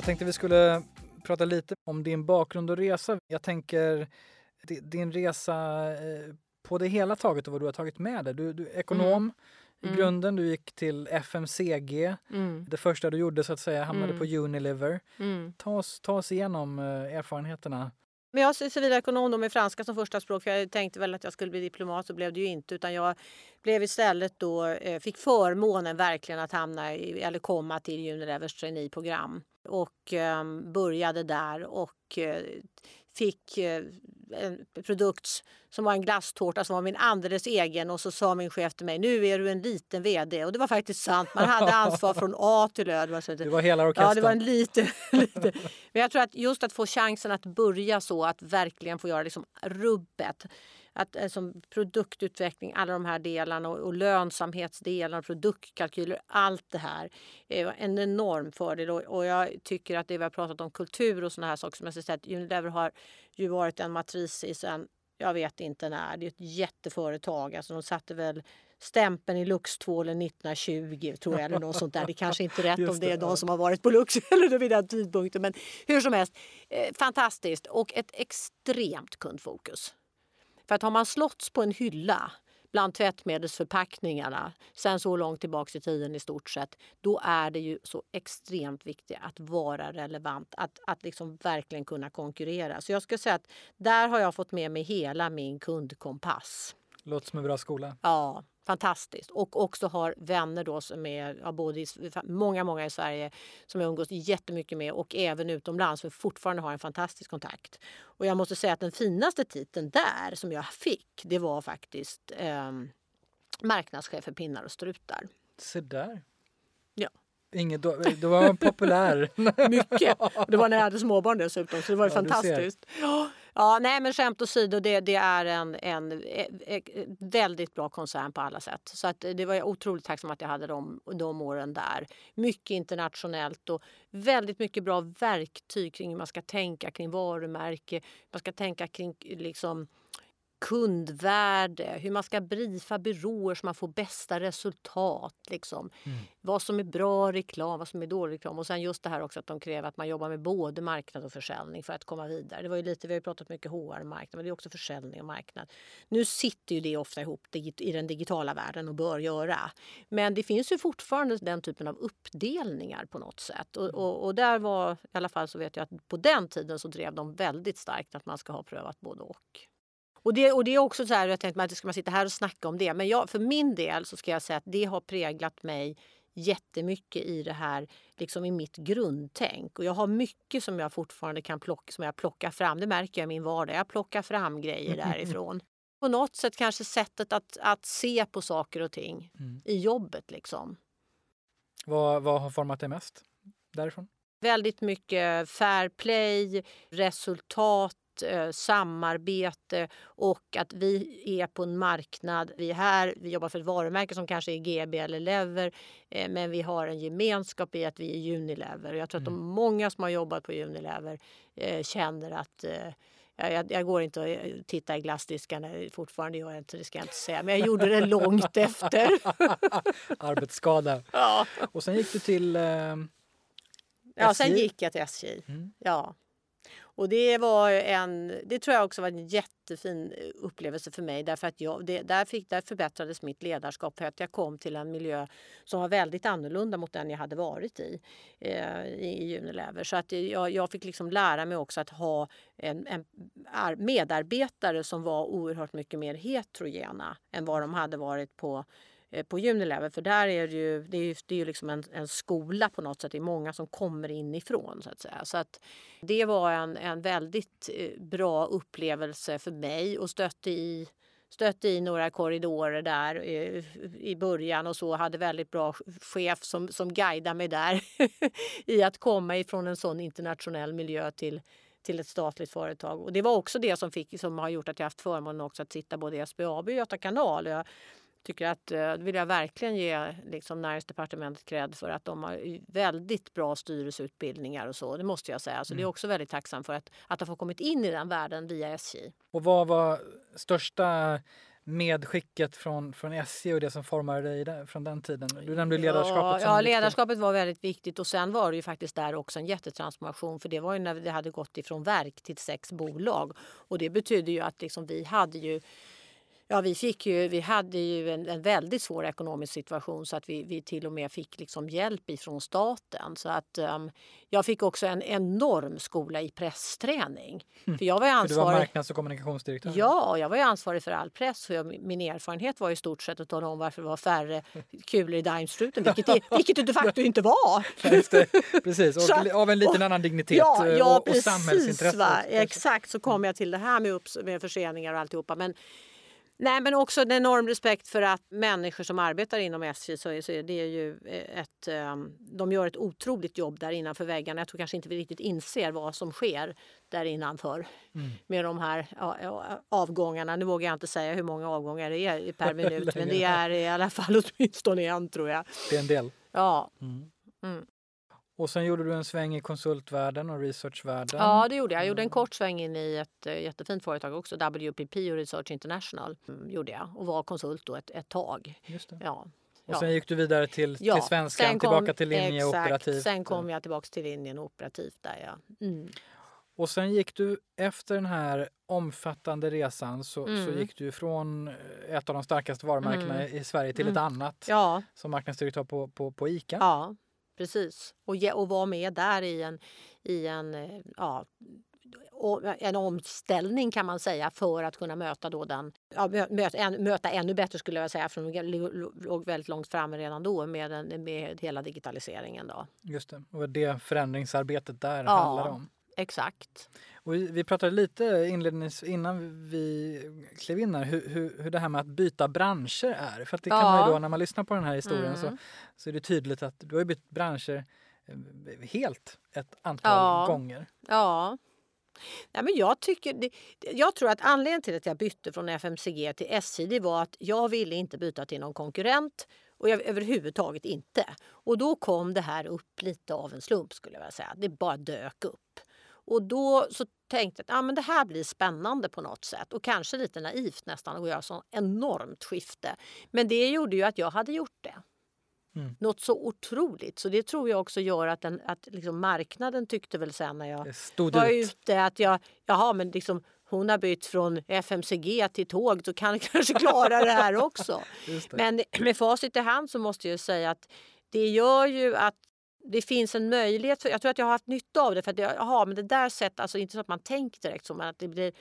Jag tänkte vi skulle prata lite om din bakgrund och resa. Jag tänker din resa eh, på det hela taget och vad du har tagit med dig. Du, du är ekonom mm. i mm. grunden, du gick till FMCG. Mm. Det första du gjorde så att säga hamnade på mm. Unilever. Mm. Ta, oss, ta oss igenom eh, erfarenheterna. Men jag är civilekonom med franska som första språk för jag tänkte väl att jag skulle bli diplomat så blev det ju inte utan jag blev istället då, eh, fick förmånen verkligen att hamna i, eller komma till Unilevers traineeprogram och eh, började där och eh, fick eh, en produkt som var en glasstårta som var min alldeles egen och så sa min chef till mig nu är du en liten vd och det var faktiskt sant. Man hade ansvar från A till Ö. Det var, det var hela orkestern. Ja, det var en liten, liten. Men jag tror att just att få chansen att börja så, att verkligen få göra liksom rubbet att alltså, produktutveckling, alla de här delarna och, och lönsamhetsdelarna, produktkalkyler, allt det här är en enorm fördel. Och, och jag tycker att det vi har pratat om kultur och såna här saker som jag säger att Unilever har ju varit en matris i sen, jag vet inte när, det är ett jätteföretag. Alltså de satte väl stämpeln i Luxtvålen 1920 tror jag eller något sånt där. Det kanske inte är rätt om det är någon som har varit på Lux eller vid den tidpunkten. Men hur som helst, eh, fantastiskt och ett extremt kundfokus. För att har man slåtts på en hylla bland tvättmedelsförpackningarna sen så långt tillbaka i tiden i stort sett, då är det ju så extremt viktigt att vara relevant, att, att liksom verkligen kunna konkurrera. Så jag skulle säga att där har jag fått med mig hela min kundkompass. Låter som en bra skola. Ja, fantastiskt. Och också har vänner då som är, ja, både i, många, många i Sverige som jag umgås jättemycket med och även utomlands som fortfarande har en fantastisk kontakt. Och jag måste säga att den finaste titeln där som jag fick, det var faktiskt eh, marknadschef för pinnar och strutar. Se där. Ja. Inget, då, då var man populär. Mycket. Det var när jag hade småbarn dessutom så det var ja, fantastiskt. Ja, Ja, nej men skämt åsido, det, det är en, en, en, väldigt bra koncern på alla sätt. Så att det var jag otroligt tacksam att jag hade de, de åren där. Mycket internationellt och väldigt mycket bra verktyg kring hur man ska tänka kring varumärke. Man ska tänka kring liksom kundvärde, hur man ska briefa byråer så man får bästa resultat. Liksom. Mm. Vad som är bra reklam, vad som är dålig reklam. Och sen just det här också att de kräver att man jobbar med både marknad och försäljning för att komma vidare. Det var ju lite, vi har pratat mycket HR-marknad, men det är också försäljning och marknad. Nu sitter ju det ofta ihop i den digitala världen och bör göra. Men det finns ju fortfarande den typen av uppdelningar på något sätt. Och, och, och där var, i alla fall så vet jag att på den tiden så drev de väldigt starkt att man ska ha prövat både och. Och det, och det är också så här, jag tänkte att ska man sitta här och snacka om det. Men jag, för min del så ska jag säga att det har präglat mig jättemycket i det här, liksom i mitt grundtänk. Och jag har mycket som jag fortfarande kan plocka, som jag plockar fram. Det märker jag i min vardag. Jag plockar fram grejer därifrån. På något sätt kanske sättet att, att se på saker och ting mm. i jobbet liksom. Vad, vad har format dig mest därifrån? Väldigt mycket fair play, resultat eh, samarbete och att vi är på en marknad. Vi är här, vi jobbar för ett varumärke som kanske är GB eller Lever eh, men vi har en gemenskap i att vi är Unilever. Jag tror mm. att de många som har jobbat på Unilever eh, känner att jag, jag, går inte och tittar i glassdiskarna, fortfarande gör jag inte det ska jag inte säga. Men jag gjorde det långt efter. Arbetsskada. Ja. Och sen gick du till eh, Ja, sen gick jag till SJ. Mm. Ja. Och det var en, det tror jag också var en jättefin eh, upplevelse för mig därför att jag, det, där, fick, där förbättrades mitt ledarskap för att jag kom till en miljö som var väldigt annorlunda mot den jag hade varit i eh, i Unilever. Så att jag, jag fick liksom lära mig också att ha en, en medarbetare som var oerhört mycket mer heterogena än vad de hade varit på Eh, på Unilever. För där är det ju, det är ju, det är ju liksom en, en skola på något sätt. Det är många som kommer inifrån så att säga. Så att det var en, en väldigt eh, bra upplevelse för mig och stötte i stötte i några korridorer där eh, i början och så hade väldigt bra chef som, som guidade mig där i att komma ifrån en sån internationell miljö till, till ett statligt företag. Och det var också det som, fick, som har gjort att jag haft förmånen också att sitta både i SBAB och Göta kanal. Jag tycker att, eh, det vill jag verkligen ge liksom näringsdepartementet cred för att de har väldigt bra styrelseutbildningar och så. Det måste jag säga. Så mm. det är mm. också väldigt tacksam för att, att ha fått kommit in i den världen via SJ. Och vad var största medskicket från, från SJ och det som formade dig från den tiden? Du nämnde ledarskapet. Ja, ja ledarskapet var väldigt viktigt och sen var det ju faktiskt där också en jättetransformation för det var ju när det hade gått ifrån verk till sex bolag och det betyder ju att liksom vi hade ju Ja, vi, fick ju, vi hade ju en, en väldigt svår ekonomisk situation så att vi, vi till och med fick liksom hjälp ifrån staten. Så att, um, jag fick också en enorm skola i pressträning. Mm. För jag var ansvarig... För du var marknads och kommunikationsdirektör? Ja, jag var ansvarig för all press. Jag, min erfarenhet var i stort sett att tala om varför det var färre kulor i Daimstruten, vilket, det, vilket det de facto inte var. Precis, och så, av en liten och, annan dignitet ja, ja, och, och precis, samhällsintresse. Va? Exakt, så kom jag till det här med, upps, med förseningar och alltihopa. Men, Nej, men också en enorm respekt för att människor som arbetar inom SJ så är, så är det ju eh, ett, ehm, de gör ett otroligt jobb där innanför väggarna. Jag tror kanske inte vi riktigt inser vad som sker där innanför mm. med de här avgångarna. Nu vågar jag inte säga hur många avgångar det är per minut, men det är i alla fall åtminstone en tror jag. Det är en del. Ja. Mm. Mm. Och sen gjorde du en sväng i konsultvärlden och researchvärlden. Ja, det gjorde jag. Jag gjorde en mm. kort sväng in i ett eh, jättefint företag också, WPP och Research International. Mm, gjorde jag och var konsult då ett, ett tag. Just det. Ja. Och sen gick du vidare till, ja, till svenskan, kom, tillbaka till linje exakt, operativt. Sen kom jag tillbaka till linjen operativt där ja. Mm. Och sen gick du efter den här omfattande resan så, mm. så gick du från ett av de starkaste varumärkena mm. i Sverige till ett mm. annat ja. som marknadsdirektör på, på, på ICA. Ja, Precis. Och, ge, och vara med där i en, i en, eh, ja, en omställning kan man säga för att kunna möta då den, ja, möta, möta ännu bättre skulle jag säga för de låg väldigt långt framme redan då med, den, med hela digitaliseringen. Då. Just det, och det förändringsarbetet där ja, handlar om. Exakt. Och vi pratade lite inledningsvis innan vi klev in här hur, hur, hur det här med att byta branscher är. För att det kan man ju då när man lyssnar på den här historien mm. så, så är det tydligt att du har bytt branscher eh, helt ett antal ja. gånger. Ja. Nej, men jag, tycker jag tror att anledningen till att jag bytte från FMCG till SJ var att jag ville inte byta till någon konkurrent och jag, överhuvudtaget inte. Och då kom det här upp lite av en slump skulle jag vilja säga. Det bara dök upp. Och då så tänkte jag att ah, men det här blir spännande på något sätt och kanske lite naivt nästan att göra så enormt skifte. Men det gjorde ju att jag hade gjort det. Mm. Något så otroligt. Så det tror jag också gör att, den, att liksom marknaden tyckte väl sen när jag var ut. ute att jag, jaha men liksom hon har bytt från FMCG till tåg så kan kanske klara det här också. Det. Men med facit i hand så måste jag säga att det gör ju att det finns en möjlighet. För, jag tror att jag har haft nytta av det. För att jag, aha, men det där sättet, alltså inte så att man tänker direkt så, men att det blir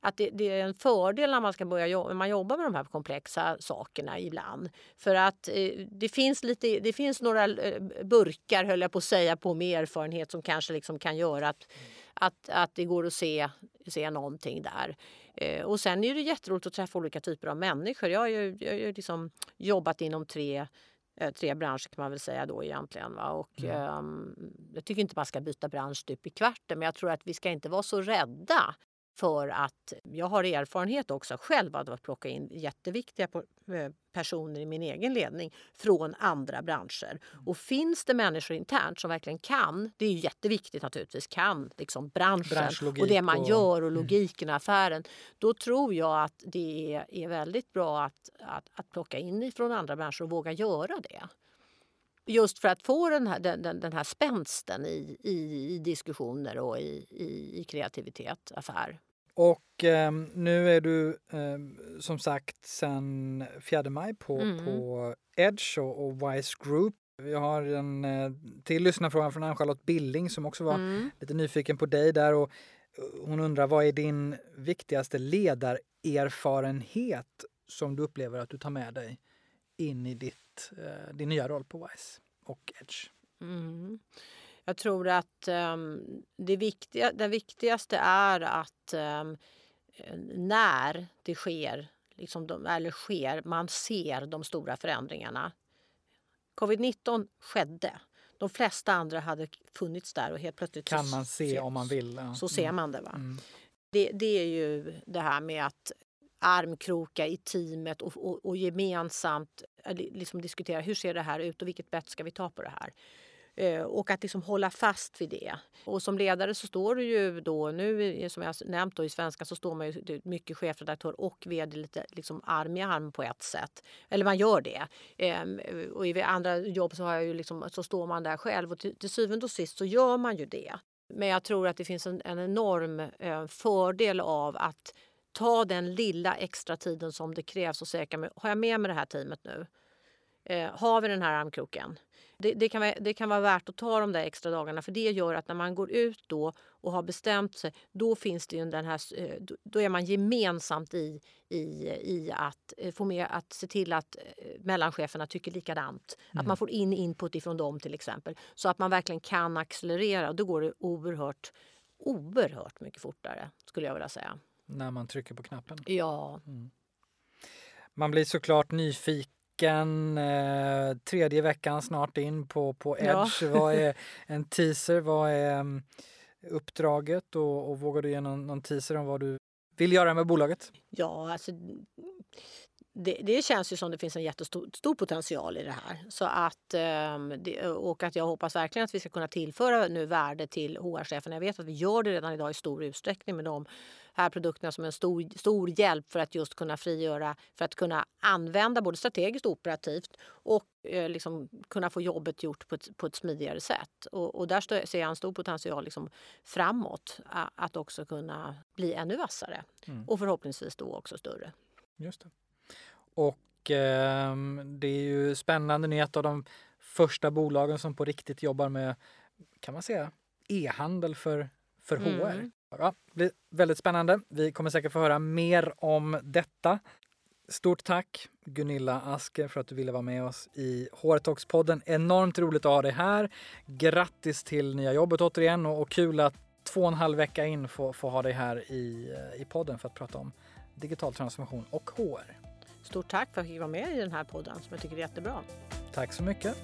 att det, det, är en fördel när man ska börja jobba, man jobbar med de här komplexa sakerna ibland. För att eh, det, finns lite, det finns några eh, burkar, höll jag på att säga, på med erfarenhet som kanske liksom kan göra att, att, att det går att se, se någonting där. Eh, och sen är det jätteroligt att träffa olika typer av människor. Jag har ju, jag har ju liksom jobbat inom tre tre branscher kan man väl säga då egentligen. Va? Och, mm. um, jag tycker inte man ska byta bransch stup i kvarten men jag tror att vi ska inte vara så rädda för att jag har erfarenhet också själv av att plocka in jätteviktiga eh, personer i min egen ledning från andra branscher. Mm. Och finns det människor internt som verkligen kan, det är ju jätteviktigt naturligtvis, kan liksom branschen och det man gör och mm. logiken i affären. Då tror jag att det är, är väldigt bra att, att, att plocka in från andra branscher och våga göra det. Just för att få den här, den, den här spänsten i, i, i diskussioner och i, i, i kreativitet, affär. Och eh, nu är du eh, som sagt sen 4 maj på, mm. på Edge och, och Wise Group. Vi har en eh, till lyssnarfråga från Ann-Charlotte Billing som också var mm. lite nyfiken på dig där. Och eh, hon undrar vad är din viktigaste ledarerfarenhet som du upplever att du tar med dig in i ditt, eh, din nya roll på Wise och Edge? Mm. Jag tror att um, det, viktiga, det viktigaste är att um, när det sker, liksom de, eller sker, man ser de stora förändringarna. Covid-19 skedde. De flesta andra hade funnits där och helt plötsligt kan man se om man vill. Ja. Så ser mm. man det. Va? Mm. Det, det, är ju det här med att armkroka i teamet och, och, och gemensamt liksom diskutera hur ser det här ut och vilket bett ska vi ta på det här. Eh, och att liksom hålla fast vid det. Och som ledare så står du ju då, nu som jag nämnt då, i svenska så står man ju mycket chefredaktör och vd lite liksom arm i arm på ett sätt. Eller man gör det. Ehm, och i andra jobb så, har jag ju liksom, så står man där själv och till, till syvende och sist så gör man ju det. Men jag tror att det finns en, en enorm eh, fördel av att ta den lilla extra tiden som det krävs och säkra mig. har jag med mig det här teamet nu? Eh, har vi den här armkroken? Det, det, kan vara, det kan vara värt att ta de där extra dagarna för det gör att när man går ut då och har bestämt sig då finns det ju den här, eh, då är man gemensamt i, i, i att eh, få med att se till att eh, mellancheferna tycker likadant. Mm. Att man får in input ifrån dem till exempel så att man verkligen kan accelerera och då går det oerhört, oerhört mycket fortare skulle jag vilja säga. När man trycker på knappen? Ja. Mm. Man blir såklart nyfiken veckan, eh, tredje veckan snart in på, på Edge. Ja. vad är en teaser? Vad är um, uppdraget? Och, och vågar du ge någon, någon teaser om vad du vill göra med bolaget? Ja, alltså det, det, känns ju som det finns en jättestor stor potential i det här. Så att, det, och att jag hoppas verkligen att vi ska kunna tillföra nu värde till HR-chefen. Jag vet att vi gör det redan idag i stor utsträckning med de här produkterna som en stor, stor hjälp för att just kunna frigöra, för att kunna använda både strategiskt och operativt och eh, liksom kunna få jobbet gjort på ett, på ett smidigare sätt. Och, och där ser jag en stor potential liksom framåt att också kunna bli ännu vassare mm. och förhoppningsvis då också större. Just det. Och eh, det är ju spännande. Ni är ett av de första bolagen som på riktigt jobbar med, kan man säga, e-handel för, för mm. Ja, det blir väldigt spännande. Vi kommer säkert få höra mer om detta. Stort tack Gunilla Asker för att du ville vara med oss i hr podden Enormt roligt att ha dig här. Grattis till nya jobbet återigen och, och kul att två och en halv vecka in få, få ha dig här i, i podden för att prata om digital transformation och HR. Stort tack för att jag fick vara med i den här podden som jag tycker är jättebra. Tack så mycket.